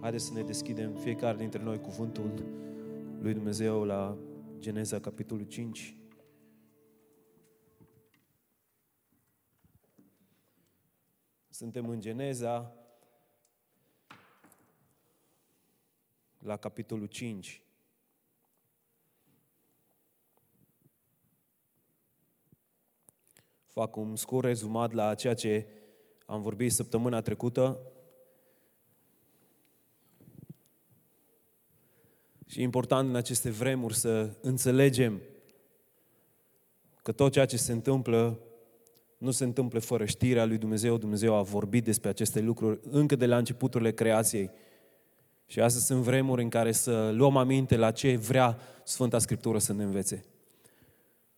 Haideți să ne deschidem fiecare dintre noi cuvântul lui Dumnezeu la Geneza, capitolul 5. Suntem în Geneza, la capitolul 5. Fac un scurt rezumat la ceea ce am vorbit săptămâna trecută. Și e important în aceste vremuri să înțelegem că tot ceea ce se întâmplă nu se întâmplă fără știrea lui Dumnezeu. Dumnezeu a vorbit despre aceste lucruri încă de la începuturile creației. Și astăzi sunt vremuri în care să luăm aminte la ce vrea Sfânta Scriptură să ne învețe.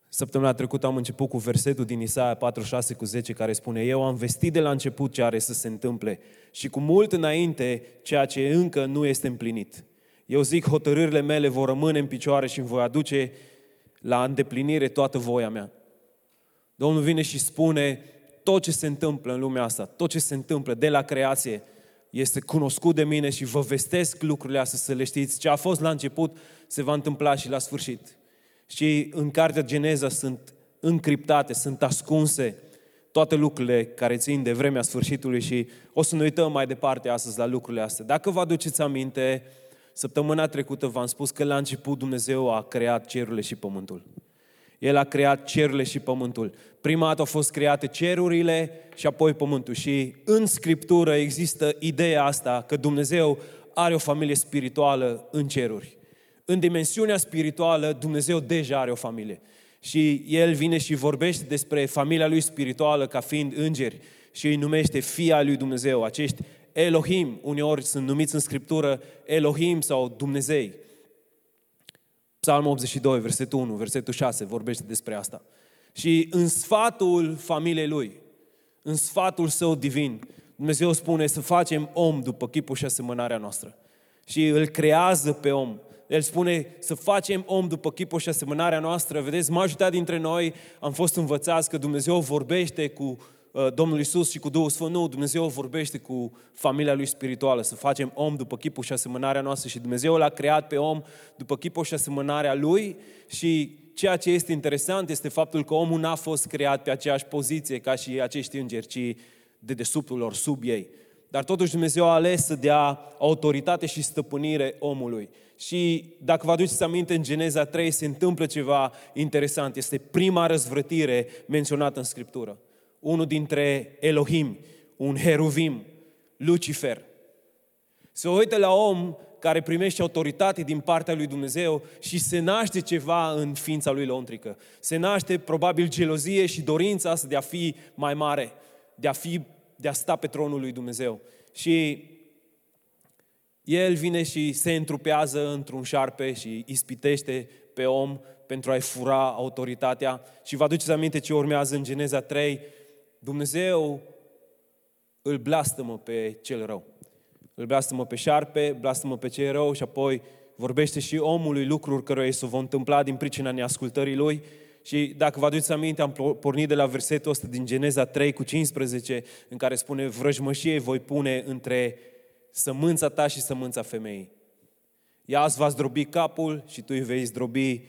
Săptămâna trecută am început cu versetul din Isaia 46 cu 10 care spune Eu am vestit de la început ce are să se întâmple și cu mult înainte ceea ce încă nu este împlinit. Eu zic, hotărârile mele vor rămâne în picioare și îmi voi aduce la îndeplinire toată voia mea. Domnul vine și spune, tot ce se întâmplă în lumea asta, tot ce se întâmplă de la creație, este cunoscut de mine și vă vestesc lucrurile astea să le știți. Ce a fost la început se va întâmpla și la sfârșit. Și în cartea Geneza sunt încriptate, sunt ascunse toate lucrurile care țin de vremea sfârșitului și o să ne uităm mai departe astăzi la lucrurile astea. Dacă vă aduceți aminte, săptămâna trecută v-am spus că la început Dumnezeu a creat cerurile și pământul. El a creat cerurile și pământul. Prima dată au fost create cerurile și apoi pământul. Și în Scriptură există ideea asta că Dumnezeu are o familie spirituală în ceruri. În dimensiunea spirituală, Dumnezeu deja are o familie. Și El vine și vorbește despre familia Lui spirituală ca fiind îngeri și îi numește Fia Lui Dumnezeu. Acești Elohim, uneori sunt numiți în Scriptură Elohim sau Dumnezei. Psalmul 82, versetul 1, versetul 6 vorbește despre asta. Și în sfatul familiei lui, în sfatul său divin, Dumnezeu spune să facem om după chipul și asemănarea noastră. Și îl creează pe om. El spune să facem om după chipul și asemănarea noastră. Vedeți, majoritatea dintre noi am fost învățați că Dumnezeu vorbește cu Uh, Domnul Isus și cu Duhul Sfânt. Nu, Dumnezeu vorbește cu familia Lui spirituală, să facem om după chipul și asemănarea noastră și Dumnezeu l-a creat pe om după chipul și asemănarea Lui și ceea ce este interesant este faptul că omul n-a fost creat pe aceeași poziție ca și acești îngeri, ci de desubtul lor, sub ei. Dar totuși Dumnezeu a ales să dea autoritate și stăpânire omului. Și dacă vă aduceți aminte, în Geneza 3 se întâmplă ceva interesant. Este prima răzvrătire menționată în Scriptură unul dintre Elohim, un heruvim, Lucifer. Se uită la om care primește autoritate din partea lui Dumnezeu și se naște ceva în ființa lui lăuntrică. Se naște probabil gelozie și dorința asta de a fi mai mare, de a, fi, de a sta pe tronul lui Dumnezeu. Și el vine și se întrupează într-un șarpe și ispitește pe om pentru a-i fura autoritatea. Și vă aduceți aminte ce urmează în Geneza 3, Dumnezeu îl blastămă pe cel rău. Îl blastămă pe șarpe, blastămă pe cel rău și apoi vorbește și omului lucruri care se vor întâmpla din pricina neascultării lui. Și dacă vă aduceți aminte, am pornit de la versetul ăsta din Geneza 3 cu 15, în care spune, vrăjmășie voi pune între sămânța ta și sămânța femeii. Ea îți va zdrobi capul și tu îi vei zdrobi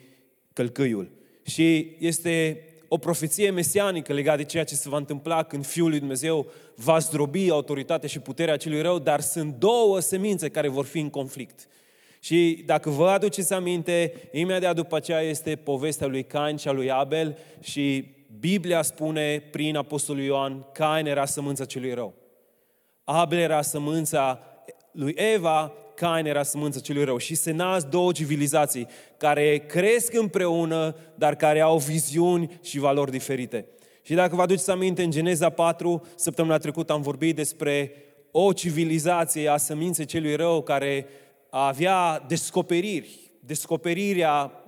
călcâiul. Și este o profeție mesianică legată de ceea ce se va întâmpla când Fiul lui Dumnezeu va zdrobi autoritatea și puterea celui rău, dar sunt două semințe care vor fi în conflict. Și dacă vă aduceți aminte, imediat după aceea este povestea lui Cain și a lui Abel și Biblia spune prin Apostolul Ioan, Cain era sămânța celui rău. Abel era sămânța lui Eva, Cain era sămânța celui rău. Și se nasc două civilizații care cresc împreună, dar care au viziuni și valori diferite. Și dacă vă aduceți aminte, în Geneza 4, săptămâna trecută am vorbit despre o civilizație a săminței celui rău care avea descoperiri. Descoperirea uh,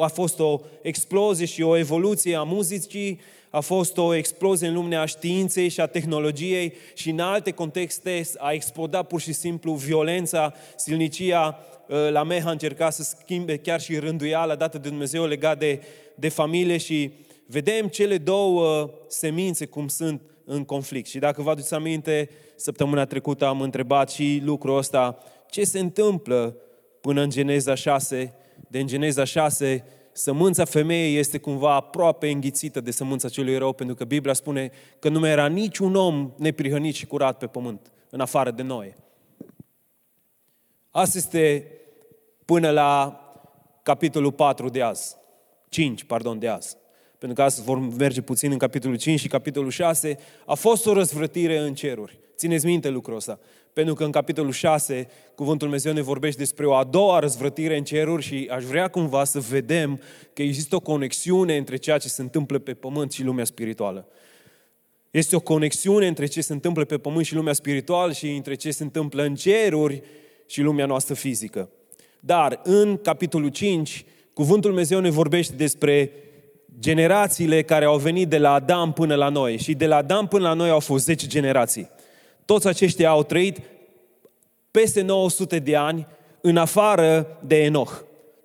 a fost o explozie și o evoluție a muzicii, a fost o explozie în lumea științei și a tehnologiei și în alte contexte a explodat pur și simplu violența, silnicia. Uh, la Meha a încercat să schimbe chiar și rânduiala dată de Dumnezeu legat de, de familie și vedem cele două semințe cum sunt în conflict. Și dacă vă aduceți aminte, săptămâna trecută am întrebat și lucrul ăsta, ce se întâmplă până în Geneza 6, de în Geneza 6, sămânța femeii este cumva aproape înghițită de sămânța celui rău, pentru că Biblia spune că nu mai era niciun om neprihănit și curat pe pământ, în afară de noi. Asta este până la capitolul 4 de azi. 5, pardon, de azi. Pentru că astăzi vom merge puțin în capitolul 5 și capitolul 6. A fost o răzvrătire în ceruri. Țineți minte lucrul ăsta. Pentru că în capitolul 6, Cuvântul Dumnezeu ne vorbește despre o a doua răzvrătire în ceruri și aș vrea cumva să vedem că există o conexiune între ceea ce se întâmplă pe pământ și lumea spirituală. Este o conexiune între ce se întâmplă pe pământ și lumea spirituală și între ce se întâmplă în ceruri și lumea noastră fizică. Dar în capitolul 5, Cuvântul Dumnezeu ne vorbește despre generațiile care au venit de la Adam până la noi. Și de la Adam până la noi au fost 10 generații. Toți aceștia au trăit peste 900 de ani în afară de Enoch.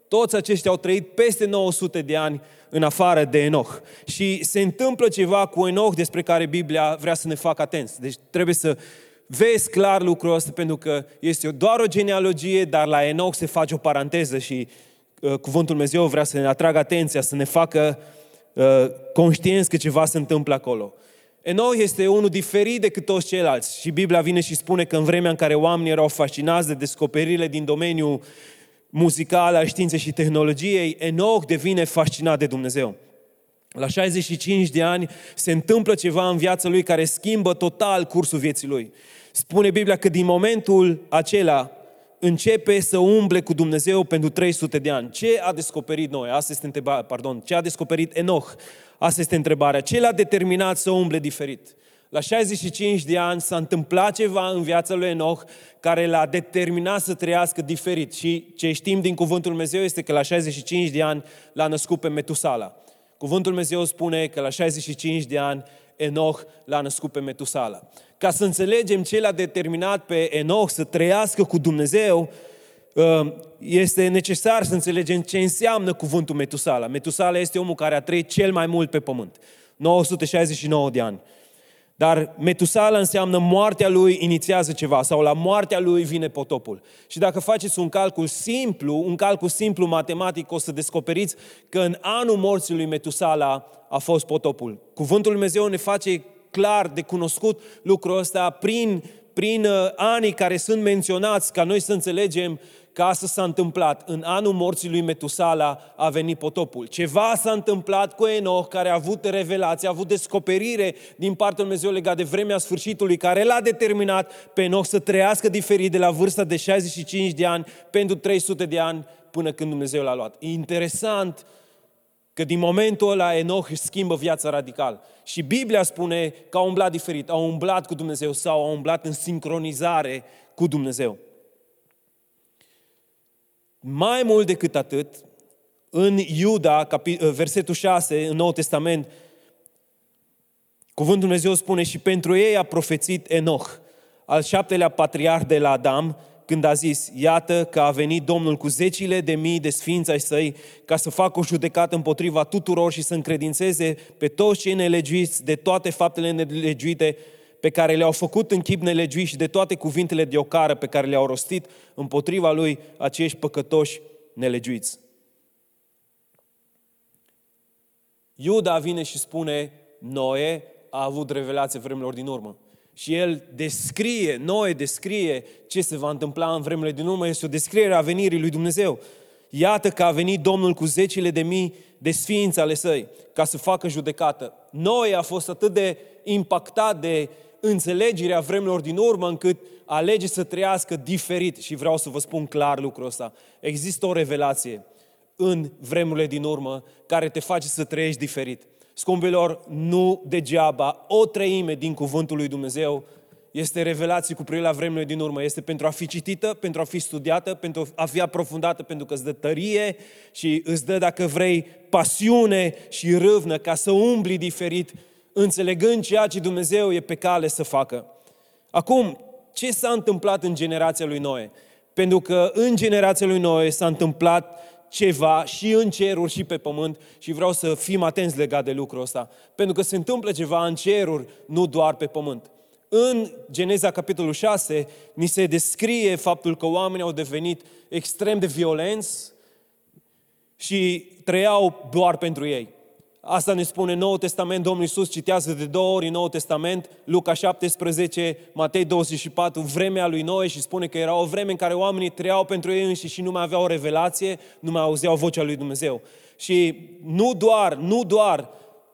Toți aceștia au trăit peste 900 de ani în afară de Enoch. Și se întâmplă ceva cu Enoch despre care Biblia vrea să ne facă atenți. Deci trebuie să vezi clar lucrul ăsta pentru că este doar o genealogie, dar la Enoch se face o paranteză și uh, cuvântul Dumnezeu vrea să ne atragă atenția, să ne facă uh, conștienți că ceva se întâmplă acolo. Enoch este unul diferit decât toți ceilalți și Biblia vine și spune că în vremea în care oamenii erau fascinați de descoperirile din domeniul muzical, al științei și tehnologiei, Enoch devine fascinat de Dumnezeu. La 65 de ani se întâmplă ceva în viața lui care schimbă total cursul vieții lui. Spune Biblia că din momentul acela începe să umble cu Dumnezeu pentru 300 de ani. Ce a descoperit noi? Asta este întrebarea, pardon. Ce a descoperit Enoch? Asta este întrebarea. Ce l-a determinat să umble diferit? La 65 de ani s-a întâmplat ceva în viața lui Enoch care l-a determinat să trăiască diferit. Și ce știm din Cuvântul Dumnezeu este că la 65 de ani l-a născut pe Metusala. Cuvântul Dumnezeu spune că la 65 de ani Enoch l-a născut pe Metusala. Ca să înțelegem ce l-a determinat pe Enoch să trăiască cu Dumnezeu, ă, este necesar să înțelegem ce înseamnă cuvântul Metusala. Metusala este omul care a trăit cel mai mult pe pământ. 969 de ani. Dar Metusala înseamnă moartea lui inițiază ceva sau la moartea lui vine potopul. Și dacă faceți un calcul simplu, un calcul simplu matematic, o să descoperiți că în anul morții lui Metusala a fost potopul. Cuvântul Lui Dumnezeu ne face clar de cunoscut lucrul ăsta prin, prin uh, anii care sunt menționați ca noi să înțelegem că asta s-a întâmplat. În anul morții lui Metusala a venit potopul. Ceva s-a întâmplat cu Enoch, care a avut revelație, a avut descoperire din partea lui Dumnezeu legat de vremea sfârșitului, care l-a determinat pe Enoch să trăiască diferit de la vârsta de 65 de ani pentru 300 de ani până când Dumnezeu l-a luat. interesant că din momentul ăla Enoch își schimbă viața radical. Și Biblia spune că a umblat diferit, a umblat cu Dumnezeu sau a umblat în sincronizare cu Dumnezeu. Mai mult decât atât, în Iuda, versetul 6, în Noul Testament, Cuvântul Dumnezeu spune și pentru ei a profețit Enoch, al șaptelea patriarh de la Adam, când a zis, iată că a venit Domnul cu zecile de mii de sfinți ai săi ca să facă o judecată împotriva tuturor și să încredințeze pe toți cei nelegiuiți de toate faptele nelegiuite pe care le-au făcut în chip nelegiuit și de toate cuvintele de ocară pe care le-au rostit împotriva lui acești păcătoși nelegiuiți. Iuda vine și spune, Noe a avut revelație vremurilor din urmă. Și el descrie, Noe descrie ce se va întâmpla în vremurile din urmă. Este o descriere a venirii lui Dumnezeu. Iată că a venit Domnul cu zecile de mii de sfinți ale săi ca să facă judecată. Noe a fost atât de impactat de înțelegerea vremurilor din urmă încât alege să trăiască diferit. Și vreau să vă spun clar lucrul ăsta. Există o revelație în vremurile din urmă care te face să trăiești diferit. Scumpilor, nu degeaba o treime din cuvântul lui Dumnezeu este revelație cu privire la vremurile din urmă. Este pentru a fi citită, pentru a fi studiată, pentru a fi aprofundată, pentru că îți dă tărie și îți dă, dacă vrei, pasiune și râvnă ca să umbli diferit înțelegând ceea ce Dumnezeu e pe cale să facă. Acum, ce s-a întâmplat în generația lui Noe? Pentru că în generația lui Noe s-a întâmplat ceva și în ceruri și pe pământ și vreau să fim atenți legat de lucrul ăsta. Pentru că se întâmplă ceva în ceruri, nu doar pe pământ. În Geneza capitolul 6 ni se descrie faptul că oamenii au devenit extrem de violenți și trăiau doar pentru ei. Asta ne spune Noul Testament, Domnul Iisus citează de două ori în Noul Testament, Luca 17, Matei 24, vremea lui Noe și spune că era o vreme în care oamenii trăiau pentru ei înși și nu mai aveau o revelație, nu mai auzeau vocea lui Dumnezeu. Și nu doar, nu doar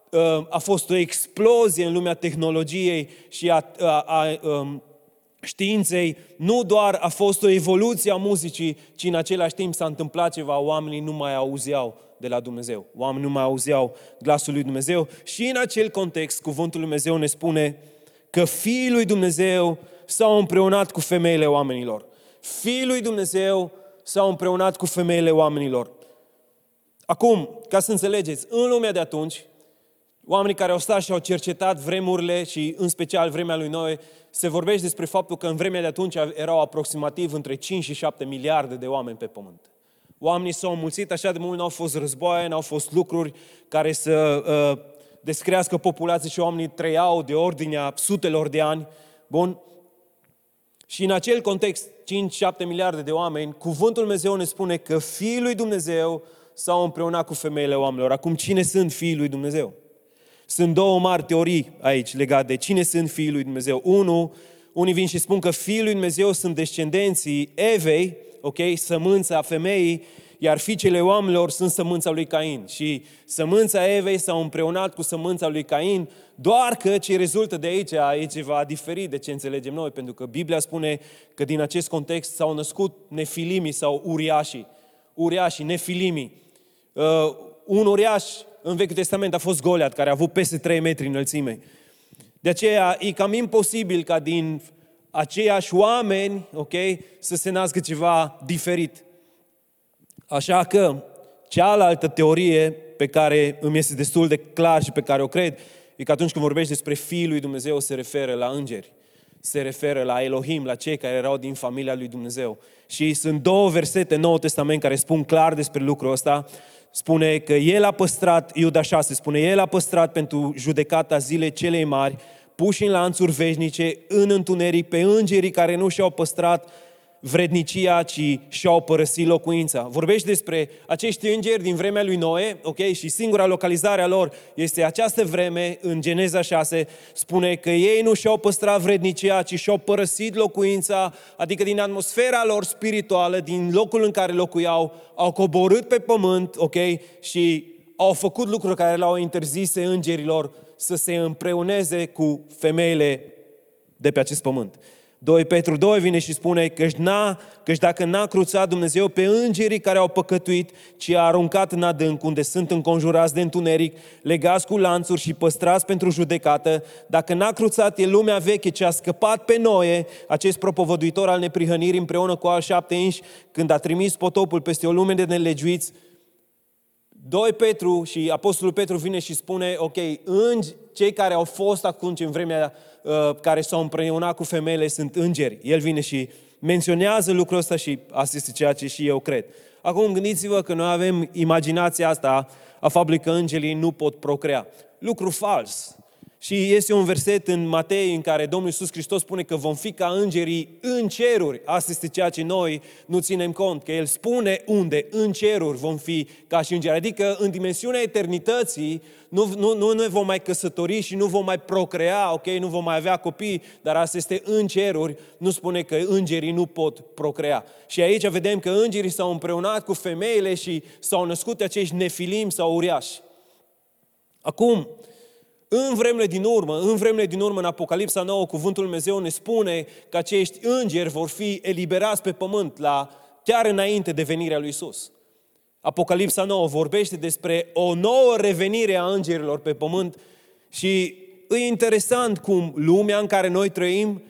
uh, a fost o explozie în lumea tehnologiei și a, a, a um, științei, nu doar a fost o evoluție a muzicii, ci în același timp s-a întâmplat ceva, oamenii nu mai auzeau de la Dumnezeu. Oamenii nu mai auzeau glasul lui Dumnezeu și în acel context cuvântul lui Dumnezeu ne spune că Fiul lui Dumnezeu s-au împreunat cu femeile oamenilor. Fiul lui Dumnezeu s-au împreunat cu femeile oamenilor. Acum, ca să înțelegeți, în lumea de atunci, oamenii care au stat și au cercetat vremurile și în special vremea lui Noe, se vorbește despre faptul că în vremea de atunci erau aproximativ între 5 și 7 miliarde de oameni pe pământ. Oamenii s-au mulțit așa de mult, n-au fost războaie, n-au fost lucruri care să uh, descrească populația și oamenii trăiau de ordinea sutelor de ani. Bun? Și în acel context, 5-7 miliarde de oameni, cuvântul Dumnezeu ne spune că Fiul lui Dumnezeu s-au împreunat cu femeile oamenilor. Acum, cine sunt Fiul lui Dumnezeu? Sunt două mari teorii aici legate de cine sunt Fiul lui Dumnezeu. Unu, unii vin și spun că Fiul lui Dumnezeu sunt descendenții Evei, ok, sămânța femeii, iar fiicele oamenilor sunt sămânța lui Cain. Și sămânța Evei s-a împreunat cu sămânța lui Cain, doar că ce rezultă de aici e ceva diferit de ce înțelegem noi, pentru că Biblia spune că din acest context s-au născut nefilimii sau uriașii. Uriașii, nefilimii. Uh, un uriaș în Vechiul Testament a fost Goliat, care a avut peste 3 metri înălțime. De aceea e cam imposibil ca din aceiași oameni, ok, să se nască ceva diferit. Așa că, cealaltă teorie pe care îmi este destul de clar și pe care o cred, e că atunci când vorbești despre Fiul lui Dumnezeu, se referă la îngeri. Se referă la Elohim, la cei care erau din familia lui Dumnezeu. Și sunt două versete în Noul Testament care spun clar despre lucrul ăsta. Spune că El a păstrat, Iuda 6, spune, El a păstrat pentru judecata zilei celei mari puși în lanțuri veșnice, în întuneric, pe îngerii care nu și-au păstrat vrednicia, ci și-au părăsit locuința. Vorbește despre acești îngeri din vremea lui Noe, ok? Și singura localizare a lor este această vreme, în Geneza 6, spune că ei nu și-au păstrat vrednicia, ci și-au părăsit locuința, adică din atmosfera lor spirituală, din locul în care locuiau, au coborât pe pământ, ok? Și au făcut lucruri care le-au interzise îngerilor să se împreuneze cu femeile de pe acest pământ. 2 Petru 2 vine și spune că n-a, căci dacă n-a cruțat Dumnezeu pe îngerii care au păcătuit, ci a aruncat în adânc, unde sunt înconjurați de întuneric, legați cu lanțuri și păstrați pentru judecată, dacă n-a cruțat e lumea veche ce a scăpat pe Noe, acest propovăduitor al neprihănirii împreună cu al șapte inși, când a trimis potopul peste o lume de nelegiuiți, 2 Petru și Apostolul Petru vine și spune, ok, îngi, cei care au fost atunci în vremea uh, care s-au împreunat cu femeile sunt îngeri. El vine și menționează lucrul ăsta și asta este ceea ce și eu cred. Acum gândiți-vă că noi avem imaginația asta a faptului că îngerii nu pot procrea. Lucru fals. Și este un verset în Matei în care Domnul Iisus Hristos spune că vom fi ca îngerii în ceruri. Asta este ceea ce noi nu ținem cont, că El spune unde, în ceruri vom fi ca și îngeri. Adică în dimensiunea eternității nu, nu, nu ne vom mai căsători și nu vom mai procrea, ok, nu vom mai avea copii, dar asta este în ceruri, nu spune că îngerii nu pot procrea. Și aici vedem că îngerii s-au împreunat cu femeile și s-au născut acești nefilim sau uriași. Acum, în vremele din urmă, în vremele din urmă, în Apocalipsa 9, cuvântul Dumnezeu ne spune că acești îngeri vor fi eliberați pe pământ la chiar înainte de venirea lui Isus. Apocalipsa 9 vorbește despre o nouă revenire a îngerilor pe pământ și e interesant cum lumea în care noi trăim,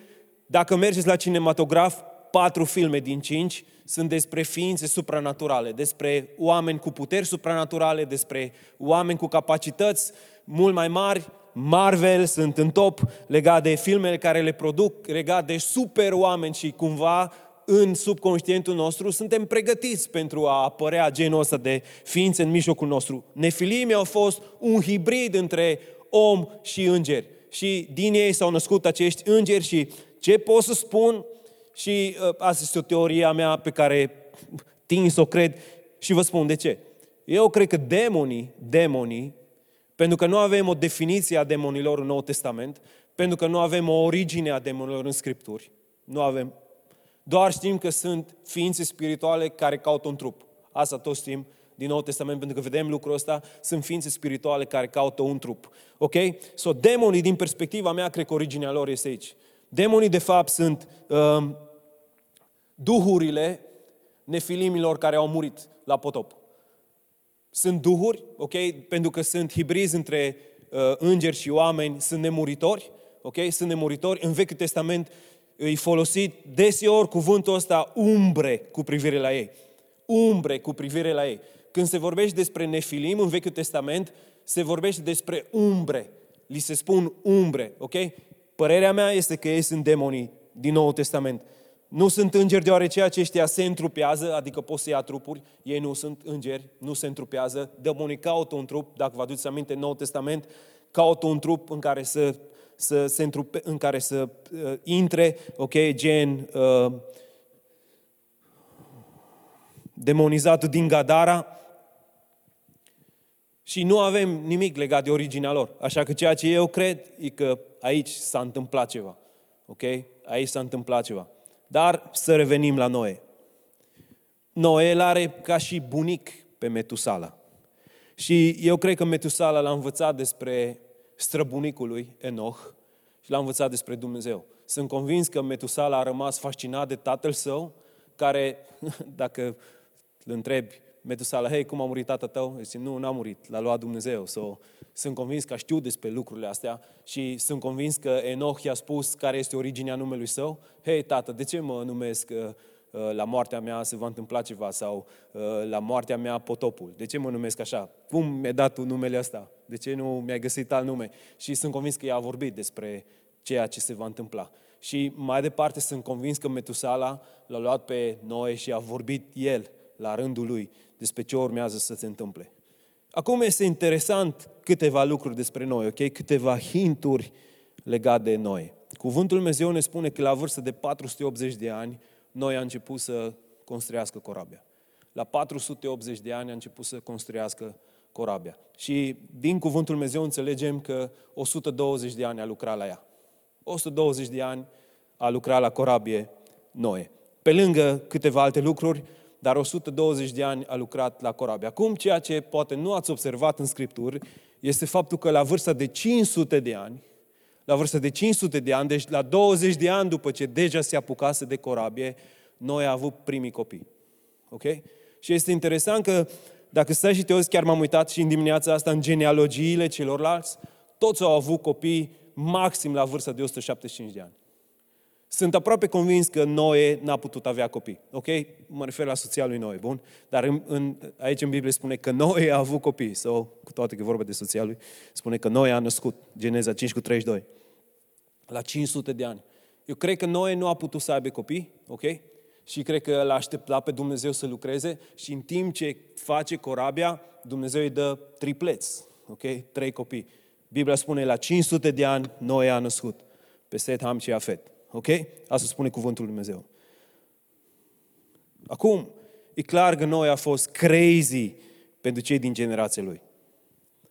dacă mergeți la cinematograf, patru filme din cinci sunt despre ființe supranaturale, despre oameni cu puteri supranaturale, despre oameni cu capacități mult mai mari, Marvel sunt în top legat de filmele care le produc, legat de super oameni și cumva în subconștientul nostru suntem pregătiți pentru a apărea genul ăsta de ființe în mijlocul nostru. Nefilimii au fost un hibrid între om și îngeri. Și din ei s-au născut acești îngeri și ce pot să spun, și uh, asta este o teorie a mea pe care tind să o cred și vă spun de ce. Eu cred că demonii, demonii, pentru că nu avem o definiție a demonilor în Noul Testament, pentru că nu avem o origine a demonilor în Scripturi, nu avem. Doar știm că sunt ființe spirituale care caută un trup. Asta toți știm din Noul Testament, pentru că vedem lucrul ăsta, sunt ființe spirituale care caută un trup. Ok? So, demonii, din perspectiva mea, cred că originea lor este aici. Demonii, de fapt, sunt um, duhurile nefilimilor care au murit la potop. Sunt duhuri, ok? Pentru că sunt hibrizi între uh, îngeri și oameni, sunt nemuritori, ok? Sunt nemuritori. În Vechiul Testament îi folosit deseori cuvântul ăsta umbre cu privire la ei. Umbre cu privire la ei. Când se vorbește despre nefilim în Vechiul Testament, se vorbește despre umbre. Li se spun umbre, ok? Părerea mea este că ei sunt demonii din Noul Testament. Nu sunt îngeri deoarece aceștia se întrupează, adică pot să ia trupuri, ei nu sunt îngeri, nu se întrupează. Demonii caută un trup, dacă vă aduceți aminte, în Noul Testament, caută un trup în care să, să se întrupe, în care să uh, intre, ok, gen uh, demonizatul din Gadara, și nu avem nimic legat de originea lor. Așa că ceea ce eu cred e că aici s-a întâmplat ceva. Ok? Aici s-a întâmplat ceva. Dar să revenim la Noe. Noe îl are ca și bunic pe Metusala. Și eu cred că Metusala l-a învățat despre străbunicul lui Enoch și l-a învățat despre Dumnezeu. Sunt convins că Metusala a rămas fascinat de tatăl său, care, dacă îl întrebi, Metusala, hei, cum a murit tata tău? Zice, nu, n-a murit, l-a luat Dumnezeu. So, sunt convins că știu despre lucrurile astea și sunt convins că Enoch i-a spus care este originea numelui său. Hei, tată, de ce mă numesc uh, uh, la moartea mea se va întâmpla ceva sau uh, la moartea mea potopul. De ce mă numesc așa? Cum mi-ai dat tu numele ăsta? De ce nu mi-ai găsit alt nume? Și sunt convins că i-a vorbit despre ceea ce se va întâmpla. Și mai departe sunt convins că Metusala l-a luat pe Noe și a vorbit el la rândul lui despre ce urmează să se întâmple. Acum este interesant câteva lucruri despre noi, ok? Câteva hinturi legate de noi. Cuvântul Dumnezeu ne spune că la vârstă de 480 de ani, noi a început să construiască corabia. La 480 de ani a început să construiască corabia. Și din cuvântul Dumnezeu înțelegem că 120 de ani a lucrat la ea. 120 de ani a lucrat la corabie Noe. Pe lângă câteva alte lucruri, dar 120 de ani a lucrat la corabie. Acum, ceea ce poate nu ați observat în Scripturi, este faptul că la vârsta de 500 de ani, la vârsta de 500 de ani, deci la 20 de ani după ce deja se apucase de corabie, noi a avut primii copii. Ok? Și este interesant că dacă stai și te uiți, chiar m-am uitat și în dimineața asta în genealogiile celorlalți, toți au avut copii maxim la vârsta de 175 de ani. Sunt aproape convins că Noe n-a putut avea copii. Ok? Mă refer la soția lui Noe, bun? Dar în, în, aici în Biblie spune că Noe a avut copii. Sau, cu toate că e vorba de soția lui, spune că Noe a născut. Geneza 5 cu 32. La 500 de ani. Eu cred că Noe nu a putut să aibă copii, ok? Și cred că l-a așteptat pe Dumnezeu să lucreze și în timp ce face corabia, Dumnezeu îi dă tripleți, ok? Trei copii. Biblia spune la 500 de ani Noe a născut pe Set, Ham și Afet. Ok? Asta spune cuvântul lui Dumnezeu. Acum, e clar că noi a fost crazy pentru cei din generația lui.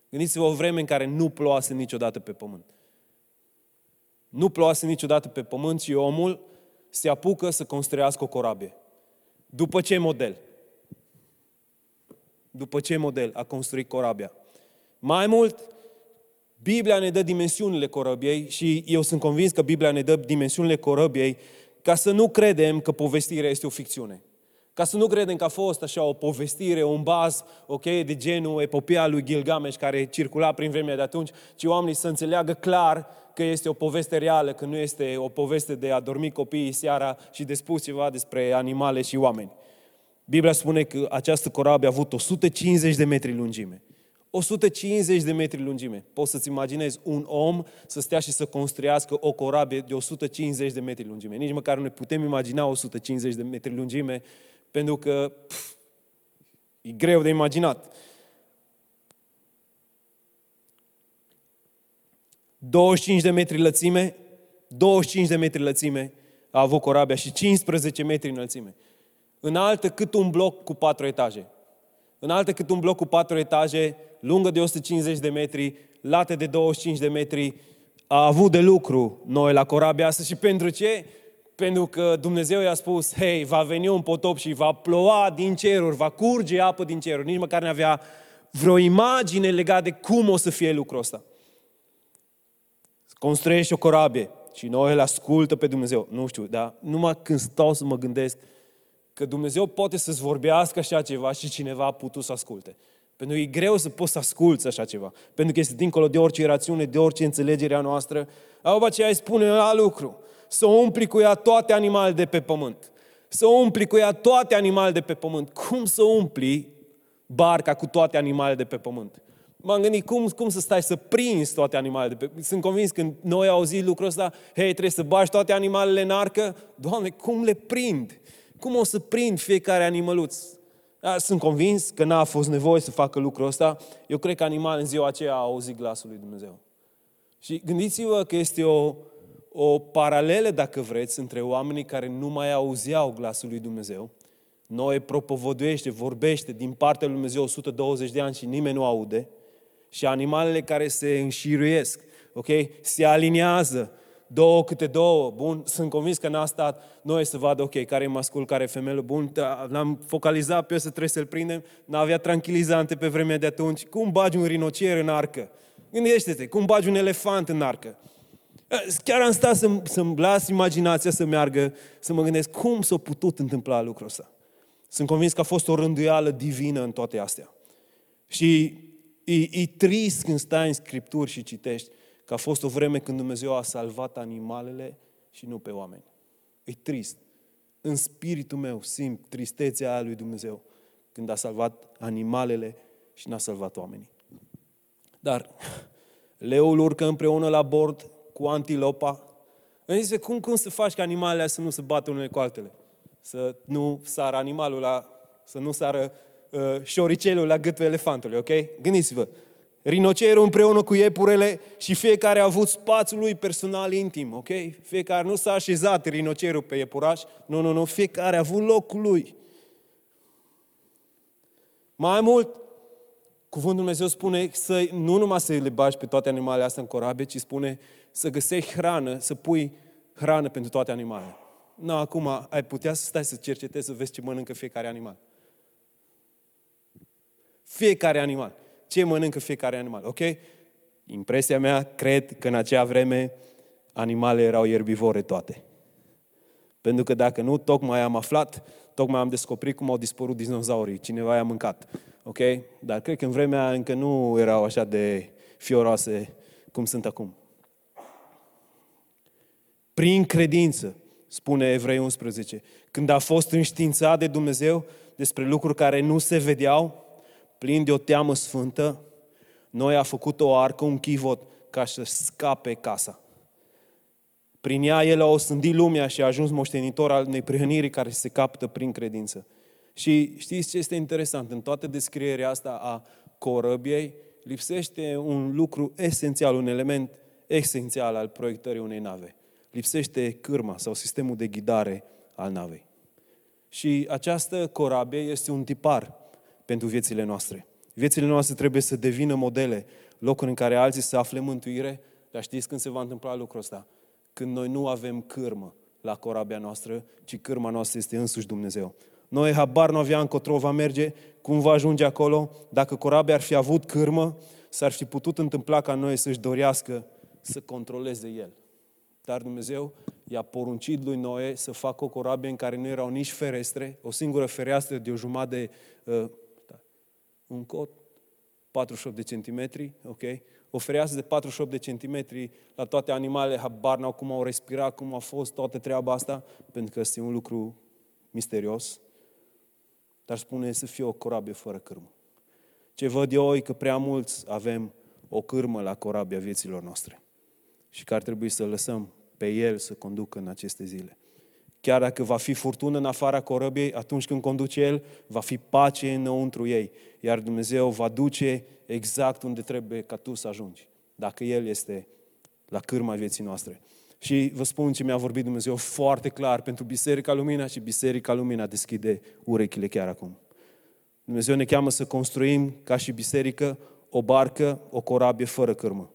Gândiți-vă o vreme în care nu ploase niciodată pe pământ. Nu ploase niciodată pe pământ și omul se apucă să construiască o corabie. După ce model? După ce model a construit corabia? Mai mult, Biblia ne dă dimensiunile corăbiei și eu sunt convins că Biblia ne dă dimensiunile corăbiei ca să nu credem că povestirea este o ficțiune. Ca să nu credem că a fost așa o povestire, un baz, ok, de genul epopeea lui Gilgamesh care circula prin vremea de atunci, ci oamenii să înțeleagă clar că este o poveste reală, că nu este o poveste de a dormi copiii seara și de spus ceva despre animale și oameni. Biblia spune că această corabie a avut 150 de metri lungime. 150 de metri lungime. Poți să-ți imaginezi un om să stea și să construiască o corabie de 150 de metri lungime. Nici măcar nu ne putem imagina 150 de metri lungime, pentru că pf, e greu de imaginat. 25 de metri lățime, 25 de metri lățime a avut corabia și 15 metri înălțime. Înaltă cât un bloc cu patru etaje. Înaltă cât un bloc cu patru etaje, lungă de 150 de metri, late de 25 de metri, a avut de lucru noi la corabia asta și pentru ce? Pentru că Dumnezeu i-a spus, hei, va veni un potop și va ploua din ceruri, va curge apă din ceruri. Nici măcar nu avea vreo imagine legată de cum o să fie lucrul ăsta. Construiești o corabie și noi îl ascultă pe Dumnezeu. Nu știu, dar numai când stau să mă gândesc că Dumnezeu poate să-ți vorbească așa ceva și cineva a putut să asculte. Pentru că e greu să poți să asculți așa ceva. Pentru că este dincolo de orice rațiune, de orice înțelegere a noastră. După aceea îi spune la lucru. Să umpli cu ea toate animalele de pe pământ. Să umpli cu ea toate animalele de pe pământ. Cum să umpli barca cu toate animalele de pe pământ? M-am gândit cum, cum să stai să prinzi toate animalele. De pe... Sunt convins că noi auzit lucrul ăsta, hei, trebuie să bagi toate animalele în arcă. Doamne, cum le prind? Cum o să prind fiecare animăluț? Da, sunt convins că n-a fost nevoie să facă lucrul ăsta. Eu cred că animal în ziua aceea au auzit glasul lui Dumnezeu. Și gândiți-vă că este o, o paralelă, dacă vreți, între oamenii care nu mai auzeau glasul lui Dumnezeu. Noe propovăduiește, vorbește din partea lui Dumnezeu 120 de ani și nimeni nu aude. Și animalele care se înșiruiesc, ok? Se aliniază, două câte două, bun, sunt convins că n-a stat noi să vadă, ok, care e mascul, care e femeie, bun, da, l-am focalizat pe eu să trebuie să-l prindem, n-avea tranquilizante pe vremea de atunci, cum bagi un rinocier în arcă? Gândește-te, cum bagi un elefant în arcă? Chiar am stat să, să-mi las imaginația să meargă, să mă gândesc cum s-a putut întâmpla lucrul ăsta. Sunt convins că a fost o rânduială divină în toate astea. Și e, e trist când stai în Scripturi și citești că a fost o vreme când Dumnezeu a salvat animalele și nu pe oameni. E trist. În spiritul meu simt tristețea aia lui Dumnezeu când a salvat animalele și n-a salvat oamenii. Dar leul urcă împreună la bord cu antilopa. Îmi zice, cum, cum să faci ca animalele să nu se bată unele cu altele? Să nu sară animalul la, să nu sară uh, șoricelul la gâtul elefantului, ok? Gândiți-vă, rinocerul împreună cu iepurele și fiecare a avut spațiul lui personal intim, ok? Fiecare nu s-a așezat rinocerul pe iepuraș, nu, nu, nu, fiecare a avut locul lui. Mai mult, Cuvântul Dumnezeu spune să, nu numai să le bagi pe toate animalele astea în corabie, ci spune să găsești hrană, să pui hrană pentru toate animalele. Nu, acum ai putea să stai să cercetezi, să vezi ce mănâncă fiecare animal. Fiecare animal ce mănâncă fiecare animal, ok? Impresia mea, cred că în acea vreme animalele erau ierbivore toate. Pentru că dacă nu, tocmai am aflat, tocmai am descoperit cum au dispărut dinozaurii. Cineva i-a mâncat. Ok? Dar cred că în vremea încă nu erau așa de fioroase cum sunt acum. Prin credință, spune Evrei 11, când a fost înștiințat de Dumnezeu despre lucruri care nu se vedeau, plin de o teamă sfântă, noi a făcut o arcă, un chivot, ca să scape casa. Prin ea el a osândit lumea și a ajuns moștenitor al unei prihăniri care se captă prin credință. Și știți ce este interesant? În toată descrierea asta a corăbiei lipsește un lucru esențial, un element esențial al proiectării unei nave. Lipsește cârma sau sistemul de ghidare al navei. Și această corabie este un tipar pentru viețile noastre. Viețile noastre trebuie să devină modele, locuri în care alții să afle mântuire, dar știți când se va întâmpla lucrul ăsta? Când noi nu avem cârmă la corabia noastră, ci cârma noastră este însuși Dumnezeu. Noi habar nu aveam încotro va merge, cum va ajunge acolo. Dacă corabia ar fi avut cârmă, s-ar fi putut întâmpla ca noi să-și dorească să controleze el. Dar Dumnezeu i-a poruncit lui Noe să facă o corabie în care nu erau nici ferestre, o singură fereastră de o jumătate de uh, un cot, 48 de centimetri, ok? O fereastră de 48 de centimetri la toate animalele, habar n-au cum au respirat, cum a fost toată treaba asta, pentru că este un lucru misterios. Dar spune să fie o corabie fără cârmă. Ce văd eu e că prea mulți avem o cârmă la corabia vieților noastre și că ar trebui să lăsăm pe El să conducă în aceste zile. Chiar dacă va fi furtună în afara corăbiei, atunci când conduce El, va fi pace înăuntru ei. Iar Dumnezeu va duce exact unde trebuie ca tu să ajungi. Dacă El este la cârma vieții noastre. Și vă spun ce mi-a vorbit Dumnezeu foarte clar pentru Biserica Lumina și Biserica Lumina deschide urechile chiar acum. Dumnezeu ne cheamă să construim ca și biserică o barcă, o corabie fără cârmă.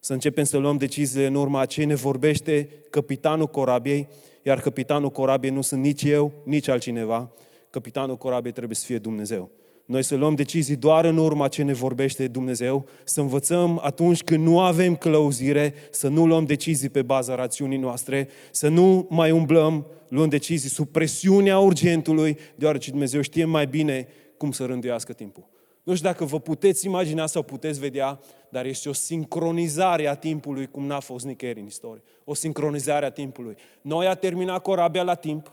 Să începem să luăm deciziile în urma a ce ne vorbește capitanul corabiei, iar capitanul corabiei nu sunt nici eu, nici altcineva. Capitanul corabiei trebuie să fie Dumnezeu. Noi să luăm decizii doar în urma ce ne vorbește Dumnezeu, să învățăm atunci când nu avem călăuzire, să nu luăm decizii pe baza rațiunii noastre, să nu mai umblăm luând decizii sub presiunea urgentului, deoarece Dumnezeu știe mai bine cum să rânduiască timpul. Nu știu dacă vă puteți imagina sau puteți vedea, dar este o sincronizare a timpului cum n-a fost nicăieri în istorie. O sincronizare a timpului. Noi a terminat corabia la timp,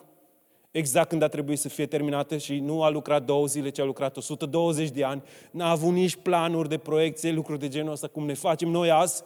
exact când a trebuit să fie terminată și nu a lucrat două zile, ci a lucrat 120 de ani. N-a avut nici planuri de proiecție, lucruri de genul ăsta, cum ne facem noi azi,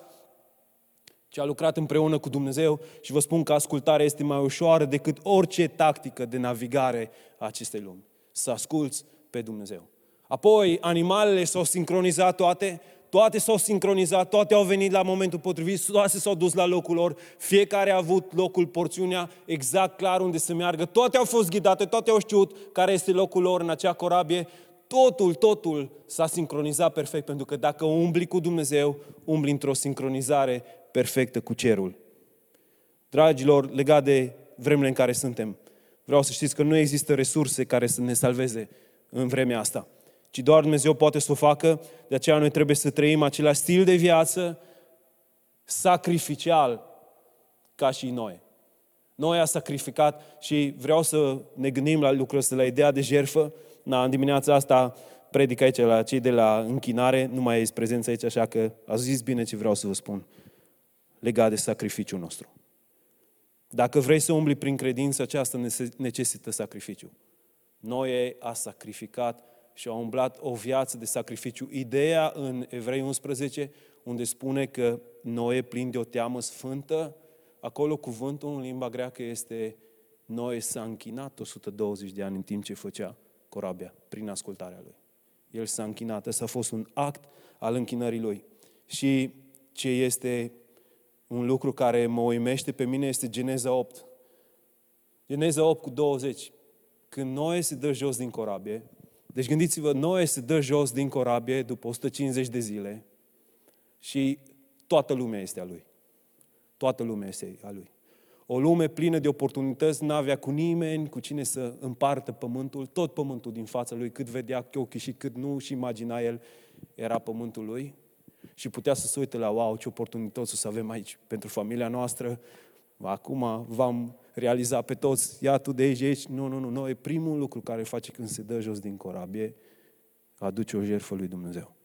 ci a lucrat împreună cu Dumnezeu și vă spun că ascultarea este mai ușoară decât orice tactică de navigare a acestei lumi. Să asculți pe Dumnezeu. Apoi, animalele s-au sincronizat toate, toate s-au sincronizat, toate au venit la momentul potrivit, toate s-au dus la locul lor, fiecare a avut locul, porțiunea, exact clar unde să meargă, toate au fost ghidate, toate au știut care este locul lor în acea corabie, totul, totul s-a sincronizat perfect, pentru că dacă umbli cu Dumnezeu, umbli într-o sincronizare perfectă cu cerul. Dragilor, legat de vremurile în care suntem, vreau să știți că nu există resurse care să ne salveze în vremea asta ci doar Dumnezeu poate să o facă. De aceea noi trebuie să trăim același stil de viață sacrificial ca și noi. Noi a sacrificat și vreau să ne gândim la lucrul ăsta, la ideea de jerfă. Na, în dimineața asta predic aici la cei de la închinare, nu mai este prezență aici, așa că a zis bine ce vreau să vă spun legat de sacrificiul nostru. Dacă vrei să umbli prin credință, aceasta necesită sacrificiu. Noe a sacrificat și au umblat o viață de sacrificiu. Ideea în Evrei 11, unde spune că Noe plin de o teamă sfântă, acolo cuvântul în limba greacă este Noe s-a închinat 120 de ani în timp ce făcea corabia, prin ascultarea lui. El s-a închinat, ăsta a fost un act al închinării lui. Și ce este un lucru care mă uimește pe mine este Geneza 8. Geneza 8 cu 20. Când Noe se dă jos din corabie, deci gândiți-vă, Noe se dă jos din corabie după 150 de zile și toată lumea este a lui. Toată lumea este a lui. O lume plină de oportunități, n-avea cu nimeni, cu cine să împartă pământul, tot pământul din fața lui, cât vedea ochii și cât nu și imagina el, era pământul lui. Și putea să se uite la, wow, ce oportunități o să avem aici pentru familia noastră. Acum v-am realiza pe toți, ia tu de aici, aici. Nu, nu, nu, nu, e primul lucru care face când se dă jos din corabie, aduce o jertfă lui Dumnezeu.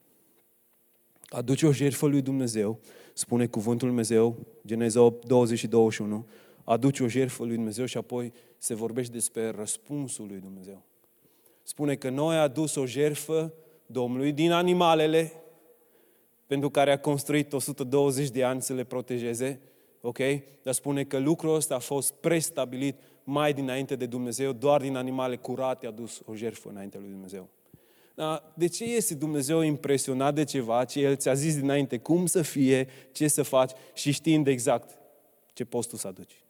Aduce o jertfă lui Dumnezeu, spune cuvântul lui Dumnezeu, Geneza 8, 20 și 21, aduce o jertfă lui Dumnezeu și apoi se vorbește despre răspunsul lui Dumnezeu. Spune că noi a adus o jertfă Domnului din animalele pentru care a construit 120 de ani să le protejeze, ok? Dar spune că lucrul ăsta a fost prestabilit mai dinainte de Dumnezeu, doar din animale curate a dus o jertfă înainte lui Dumnezeu. Da, de ce este Dumnezeu impresionat de ceva ce El ți-a zis dinainte cum să fie, ce să faci și știind exact ce poți tu să aduci?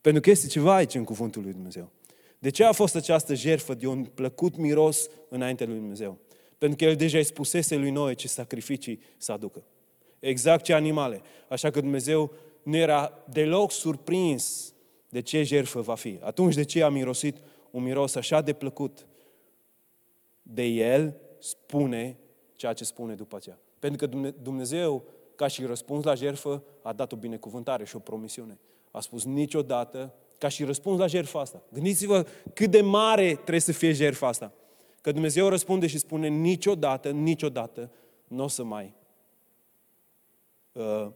Pentru că este ceva aici în cuvântul lui Dumnezeu. De ce a fost această jertfă de un plăcut miros înainte lui Dumnezeu? Pentru că El deja îi spusese lui Noe ce sacrificii să aducă. Exact ce animale. Așa că Dumnezeu nu era deloc surprins de ce jertfă va fi. Atunci de ce a mirosit un miros așa de plăcut? De el spune ceea ce spune după aceea. Pentru că Dumnezeu, ca și răspuns la jertfă, a dat o binecuvântare și o promisiune. A spus niciodată, ca și răspuns la jertfa asta. Gândiți-vă cât de mare trebuie să fie jertfa asta. Că Dumnezeu răspunde și spune niciodată, niciodată nu o să mai uh,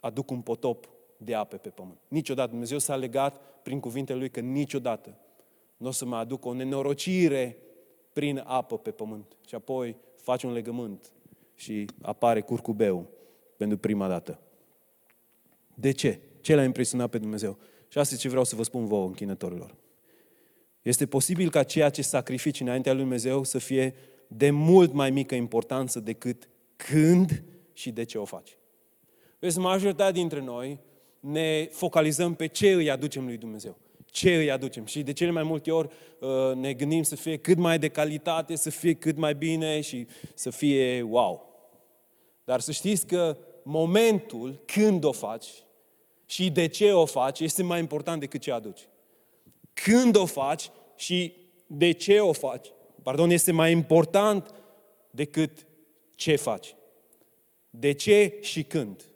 aduc un potop de ape pe pământ. Niciodată. Dumnezeu s-a legat prin cuvintele Lui că niciodată nu o să mai aduc o nenorocire prin apă pe pământ. Și apoi faci un legământ și apare curcubeu pentru prima dată. De ce? Ce l-a impresionat pe Dumnezeu? Și asta e ce vreau să vă spun vouă, închinătorilor. Este posibil ca ceea ce sacrifici înaintea lui Dumnezeu să fie de mult mai mică importanță decât când și de ce o faci. Vezi, majoritatea dintre noi ne focalizăm pe ce îi aducem lui Dumnezeu. Ce îi aducem. Și de cele mai multe ori uh, ne gândim să fie cât mai de calitate, să fie cât mai bine și să fie wow. Dar să știți că momentul când o faci și de ce o faci este mai important decât ce aduci. Când o faci și de ce o faci, pardon, este mai important decât ce faci. De ce și când.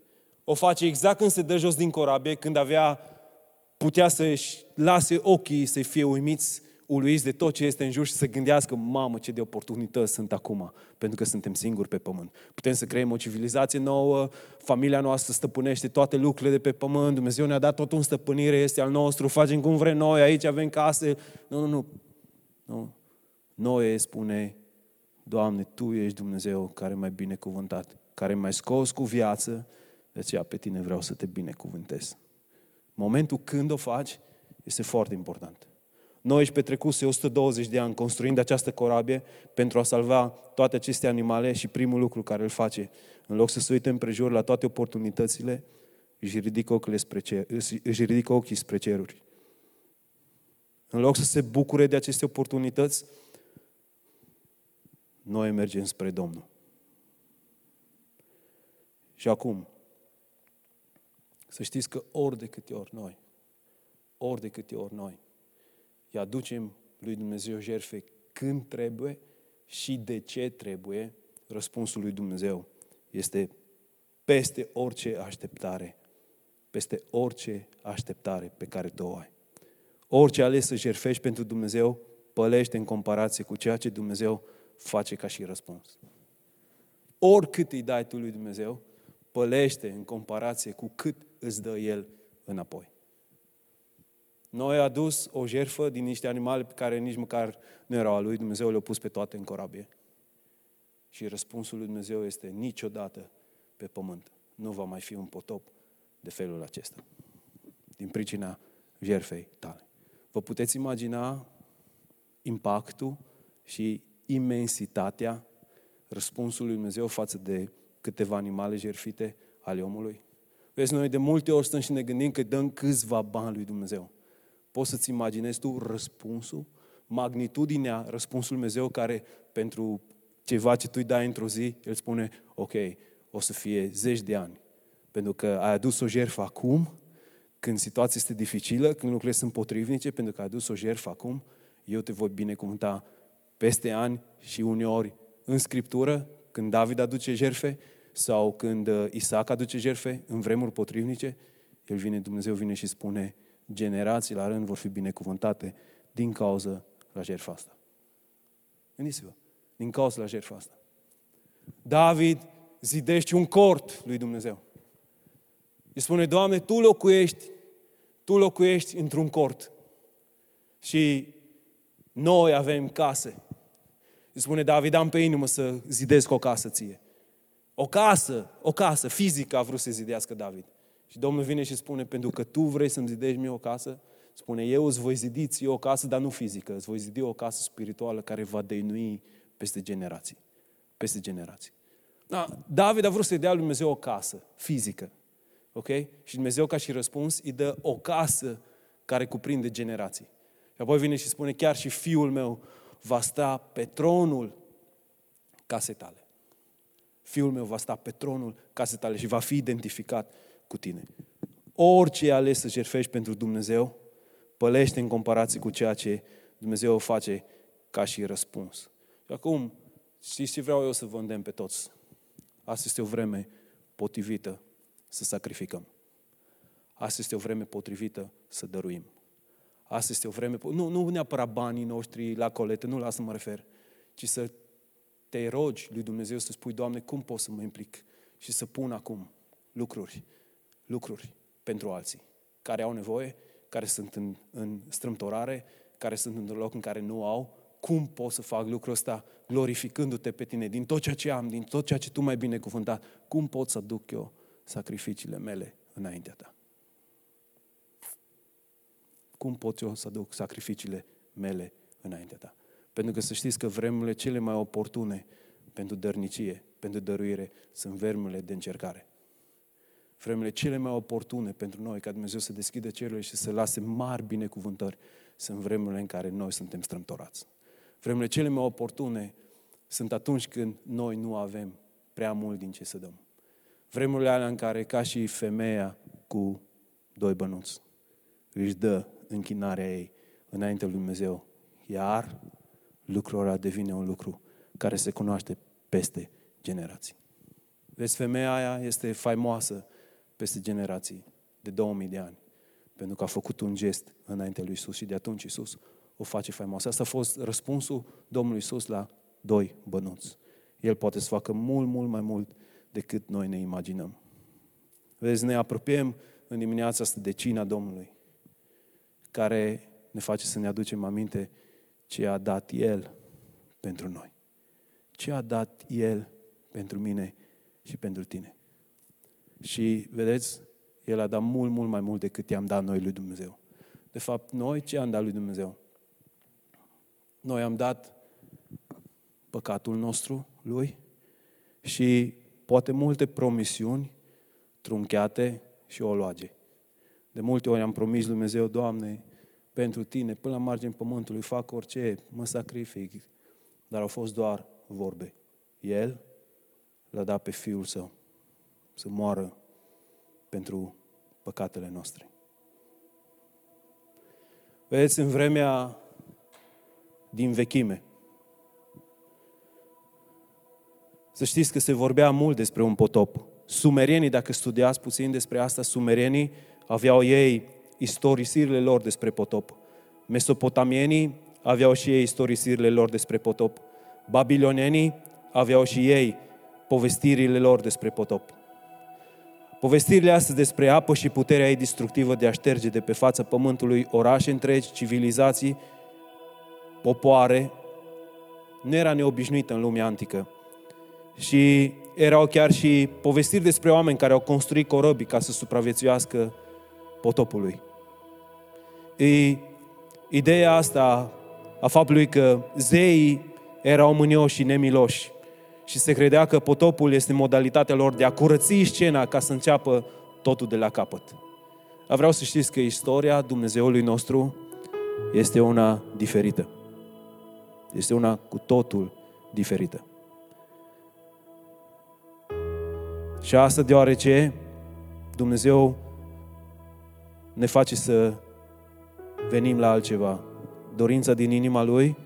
O face exact când se dă jos din corabie, când avea, putea să-și lase ochii să fie uimiți uluiți de tot ce este în jur și să gândească, mamă, ce de oportunități sunt acum, pentru că suntem singuri pe pământ. Putem să creăm o civilizație nouă, familia noastră stăpânește toate lucrurile de pe pământ, Dumnezeu ne-a dat tot un stăpânire, este al nostru, facem cum vrem noi, aici avem case. Nu, nu, nu. nu. Noe spune, Doamne, Tu ești Dumnezeu care mai binecuvântat, care mai scos cu viață, de aceea pe Tine vreau să te binecuvântez. Momentul când o faci este foarte important. Noi își petrecuse 120 de ani construind această corabie pentru a salva toate aceste animale și primul lucru care îl face, în loc să se uite împrejur la toate oportunitățile, își ridică, ochii spre cer, își ridică ochii spre ceruri. În loc să se bucure de aceste oportunități, noi mergem spre Domnul. Și acum, să știți că ori de câte ori noi, ori de câte ori noi, îi aducem lui Dumnezeu jerfe când trebuie și de ce trebuie, răspunsul lui Dumnezeu este peste orice așteptare, peste orice așteptare pe care tu o ai. Orice ales să jerfești pentru Dumnezeu, pălește în comparație cu ceea ce Dumnezeu face ca și răspuns. Oricât îi dai tu lui Dumnezeu, pălește în comparație cu cât îți dă El înapoi. Noi a adus o jerfă din niște animale pe care nici măcar nu erau a lui, Dumnezeu le-a pus pe toate în corabie. Și răspunsul lui Dumnezeu este niciodată pe pământ. Nu va mai fi un potop de felul acesta. Din pricina jerfei tale. Vă puteți imagina impactul și imensitatea răspunsului lui Dumnezeu față de câteva animale jerfite ale omului? Vezi, noi de multe ori stăm și ne gândim că dăm câțiva bani lui Dumnezeu. Poți să-ți imaginezi tu răspunsul, magnitudinea răspunsului Dumnezeu care pentru ceva ce tu îi dai într-o zi, El spune, ok, o să fie zeci de ani. Pentru că ai adus o jertfă acum, când situația este dificilă, când lucrurile sunt potrivnice, pentru că ai adus o jertfă acum, eu te voi binecuvânta peste ani și uneori în Scriptură, când David aduce jerfe sau când uh, Isaac aduce jerfe în vremuri potrivnice, el vine, Dumnezeu vine și spune, generații la rând vor fi binecuvântate din cauza la jertfa asta. Gândiți-vă, din cauza la jertfa asta. David zidește un cort lui Dumnezeu. Îi spune, Doamne, Tu locuiești, Tu locuiești într-un cort. Și noi avem case. Îi spune, David, am pe inimă să zidesc o casă ție. O casă, o casă fizică a vrut să zidească David. Și Domnul vine și spune, pentru că tu vrei să-mi zidești mie o casă, spune, eu îți voi zidi ție o casă, dar nu fizică, îți voi zidi o casă spirituală care va dăinui peste generații. Peste generații. Da, David a vrut să-i dea lui Dumnezeu o casă fizică. Ok? Și Dumnezeu, ca și răspuns, îi dă o casă care cuprinde generații. Și apoi vine și spune, chiar și fiul meu va sta pe tronul casei tale. Fiul meu va sta pe tronul casei tale și va fi identificat cu tine. Orice ales să jertfești pentru Dumnezeu, pălește în comparație cu ceea ce Dumnezeu o face ca și răspuns. Și acum, știți ce vreau eu să vă îndemn pe toți? Asta este o vreme potrivită să sacrificăm. Asta este o vreme potrivită să dăruim. Asta este o vreme, nu, nu neapărat banii noștri la coletă, nu la asta mă refer, ci să te rogi lui Dumnezeu să spui, Doamne, cum pot să mă implic și să pun acum lucruri lucruri pentru alții care au nevoie, care sunt în, în strâmtorare, care sunt într-un loc în care nu au, cum pot să fac lucrul ăsta glorificându-te pe tine, din tot ceea ce am, din tot ceea ce tu mai binecuvântat, cum pot să duc eu sacrificiile mele înaintea ta? Cum pot eu să duc sacrificiile mele înaintea ta? Pentru că să știți că vremurile cele mai oportune pentru dărnicie, pentru dăruire, sunt vremurile de încercare. Vremurile cele mai oportune pentru noi, ca Dumnezeu să deschidă cerurile și să lase mari binecuvântări, sunt vremurile în care noi suntem strâmtorați. Vremurile cele mai oportune sunt atunci când noi nu avem prea mult din ce să dăm. Vremurile alea în care, ca și femeia cu doi bănuți, își dă închinarea ei înainte lui Dumnezeu. Iar lucrul ăla devine un lucru care se cunoaște peste generații. Vezi, femeia aia este faimoasă peste generații de 2000 de ani. Pentru că a făcut un gest înainte lui Isus și de atunci Isus o face faimoasă. Asta a fost răspunsul Domnului Isus la doi bănuți. El poate să facă mult, mult mai mult decât noi ne imaginăm. Vezi, ne apropiem în dimineața asta de cina Domnului, care ne face să ne aducem aminte ce a dat El pentru noi. Ce a dat El pentru mine și pentru tine. Și, vedeți, El a dat mult, mult mai mult decât i-am dat noi lui Dumnezeu. De fapt, noi ce am dat lui Dumnezeu? Noi am dat păcatul nostru lui și poate multe promisiuni trunchiate și oloage. De multe ori am promis lui Dumnezeu, Doamne, pentru tine, până la marginea pământului, fac orice, mă sacrific, dar au fost doar vorbe. El l-a dat pe Fiul Său să moară pentru păcatele noastre. Vedeți, în vremea din vechime, să știți că se vorbea mult despre un potop. Sumerienii, dacă studiați puțin despre asta, sumerienii aveau ei istorisirile lor despre potop. Mesopotamienii aveau și ei istorisirile lor despre potop. Babilonienii aveau și ei povestirile lor despre potop. Povestirile astea despre apă și puterea ei destructivă de a șterge de pe fața pământului orașe întregi, civilizații, popoare, nu era neobișnuită în lumea antică. Și erau chiar și povestiri despre oameni care au construit corăbii ca să supraviețuiască potopului. E ideea asta a faptului că zeii erau mânioși și nemiloși și se credea că potopul este modalitatea lor de a curăți scena ca să înceapă totul de la capăt. Dar vreau să știți că istoria Dumnezeului nostru este una diferită. Este una cu totul diferită. Și asta deoarece Dumnezeu ne face să venim la altceva. Dorința din inima Lui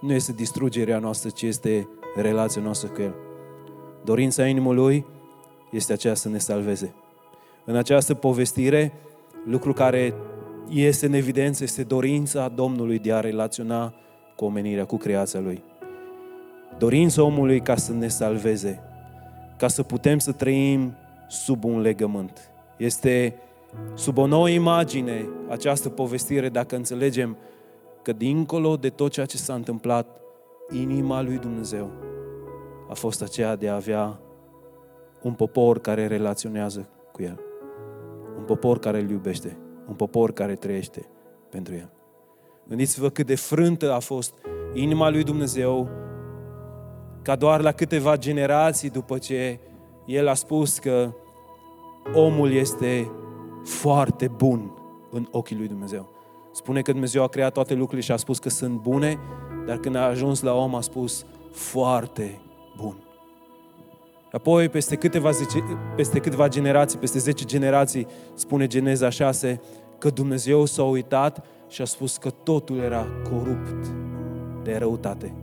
nu este distrugerea noastră, ci este relația noastră cu El. Dorința inimii Lui este aceea să ne salveze. În această povestire, lucru care este în evidență este dorința Domnului de a relaționa cu omenirea, cu creația Lui. Dorința omului ca să ne salveze, ca să putem să trăim sub un legământ. Este sub o nouă imagine această povestire dacă înțelegem că dincolo de tot ceea ce s-a întâmplat, inima lui Dumnezeu a fost aceea de a avea un popor care relaționează cu El. Un popor care îl iubește. Un popor care trăiește pentru El. Gândiți-vă cât de frântă a fost inima lui Dumnezeu ca doar la câteva generații după ce El a spus că omul este foarte bun în ochii lui Dumnezeu. Spune că Dumnezeu a creat toate lucrurile și a spus că sunt bune, dar când a ajuns la om a spus foarte bun. Apoi, peste câteva, zice, peste câteva generații, peste 10 generații, spune Geneza 6, că Dumnezeu s-a uitat și a spus că totul era corupt de răutate.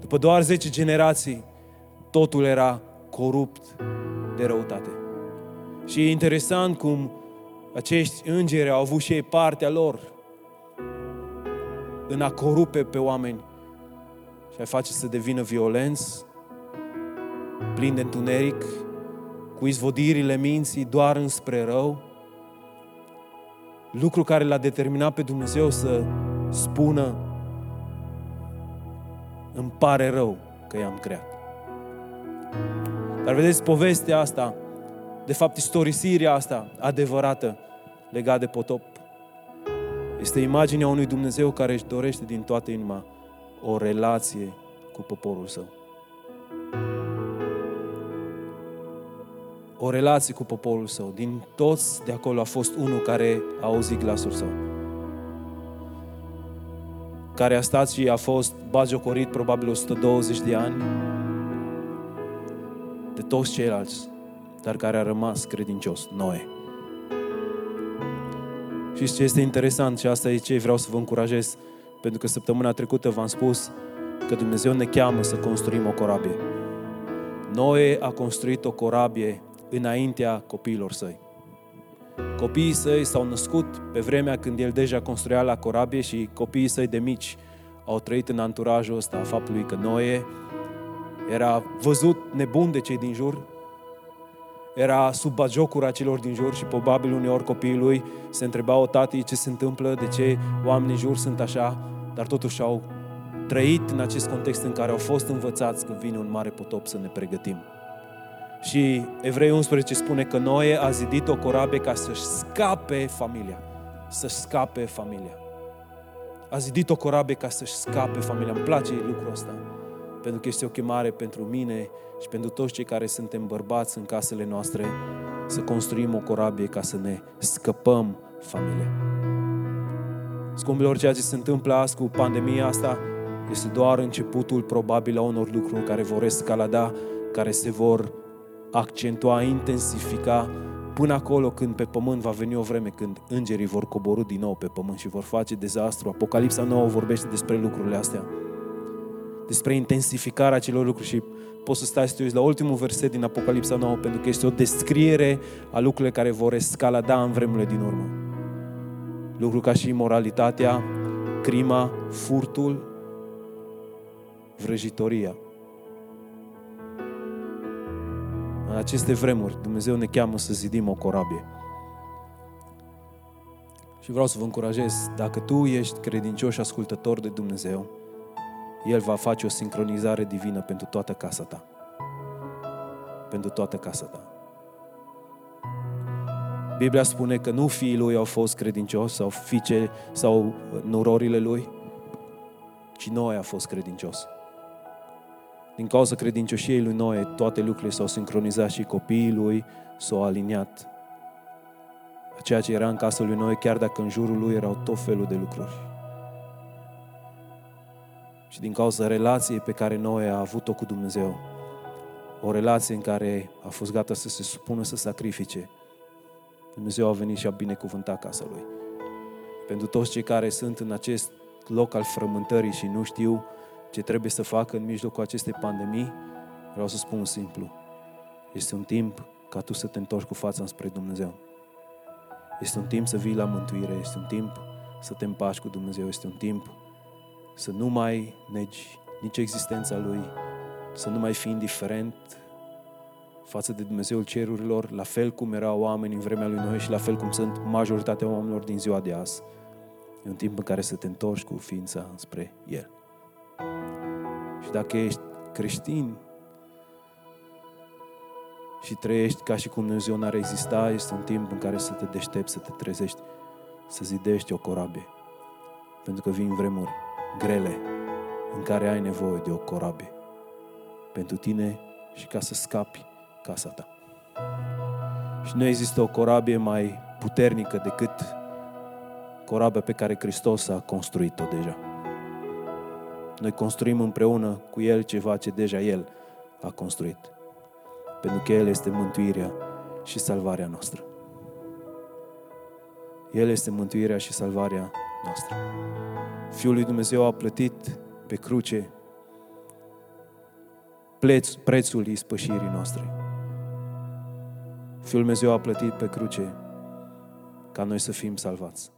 După doar 10 generații, totul era corupt de răutate. Și e interesant cum acești îngeri au avut și ei partea lor în a corupe pe oameni și a face să devină violenți, plini de întuneric, cu izvodirile minții doar înspre rău, lucru care l-a determinat pe Dumnezeu să spună îmi pare rău că i-am creat. Dar vedeți, povestea asta, de fapt istorisirea asta adevărată legată de potop, este imaginea unui Dumnezeu care își dorește din toată inima o relație cu poporul său. O relație cu poporul său. Din toți de acolo a fost unul care a auzit glasul său. Care a stat și a fost bagiocorit probabil 120 de ani de toți ceilalți, dar care a rămas credincios, Noe. Și ce este interesant și asta e ce vreau să vă încurajez, pentru că săptămâna trecută v-am spus că Dumnezeu ne cheamă să construim o corabie. Noe a construit o corabie înaintea copiilor săi. Copiii săi s-au născut pe vremea când el deja construia la corabie și copiii săi de mici au trăit în anturajul ăsta a faptului că Noe era văzut nebun de cei din jur, era sub bagiocura celor din jur și probabil uneori copiii lui se întrebau tatii ce se întâmplă, de ce oamenii din jur sunt așa, dar totuși au trăit în acest context în care au fost învățați că vine un mare potop să ne pregătim. Și Evrei 11 spune că Noe a zidit o corabie ca să-și scape familia. Să-și scape familia. A zidit o corabie ca să-și scape familia. Îmi place lucrul ăsta pentru că este o chemare pentru mine și pentru toți cei care suntem bărbați în casele noastre să construim o corabie ca să ne scăpăm familia. Scumpilor, ceea ce se întâmplă azi cu pandemia asta este doar începutul probabil a unor lucruri care vor escalada, care se vor accentua, intensifica până acolo când pe pământ va veni o vreme când îngerii vor coborâ din nou pe pământ și vor face dezastru. Apocalipsa nouă vorbește despre lucrurile astea despre intensificarea acelor lucruri și poți să stai să te uiți la ultimul verset din Apocalipsa 9 pentru că este o descriere a lucrurile care vor escalada în vremurile din urmă. Lucruri ca și imoralitatea, crima, furtul, vrăjitoria. În aceste vremuri, Dumnezeu ne cheamă să zidim o corabie. Și vreau să vă încurajez, dacă tu ești credincios și ascultător de Dumnezeu, el va face o sincronizare divină pentru toată casa ta. Pentru toată casa ta. Biblia spune că nu fiii lui au fost credincioși sau fiice sau nurorile lui, ci noi a fost credincios. Din cauza credincioșiei lui Noe, toate lucrurile s-au sincronizat și copiii lui s-au aliniat. Ceea ce era în casa lui Noe, chiar dacă în jurul lui erau tot felul de lucruri și din cauza relației pe care noi a avut-o cu Dumnezeu, o relație în care a fost gata să se supună să sacrifice, Dumnezeu a venit și a binecuvântat casa Lui. Pentru toți cei care sunt în acest loc al frământării și nu știu ce trebuie să facă în mijlocul acestei pandemii, vreau să spun simplu. Este un timp ca tu să te întorci cu fața spre Dumnezeu. Este un timp să vii la mântuire, este un timp să te împaci cu Dumnezeu, este un timp să nu mai negi nici existența Lui, să nu mai fii indiferent față de Dumnezeul cerurilor, la fel cum erau oameni în vremea lui Noe și la fel cum sunt majoritatea oamenilor din ziua de azi. E un timp în care să te întorci cu ființa spre El. Și dacă ești creștin și trăiești ca și cum Dumnezeu n-ar exista, este un timp în care să te deștepți, să te trezești, să zidești o corabie. Pentru că vin vremuri grele în care ai nevoie de o corabie pentru tine și ca să scapi casa ta. Și nu există o corabie mai puternică decât corabia pe care Hristos a construit-o deja. Noi construim împreună cu El ceva ce deja El a construit. Pentru că El este mântuirea și salvarea noastră. El este mântuirea și salvarea noastră. Fiul lui Dumnezeu a plătit pe cruce prețul ispășirii noastre. Fiul Dumnezeu a plătit pe cruce ca noi să fim salvați.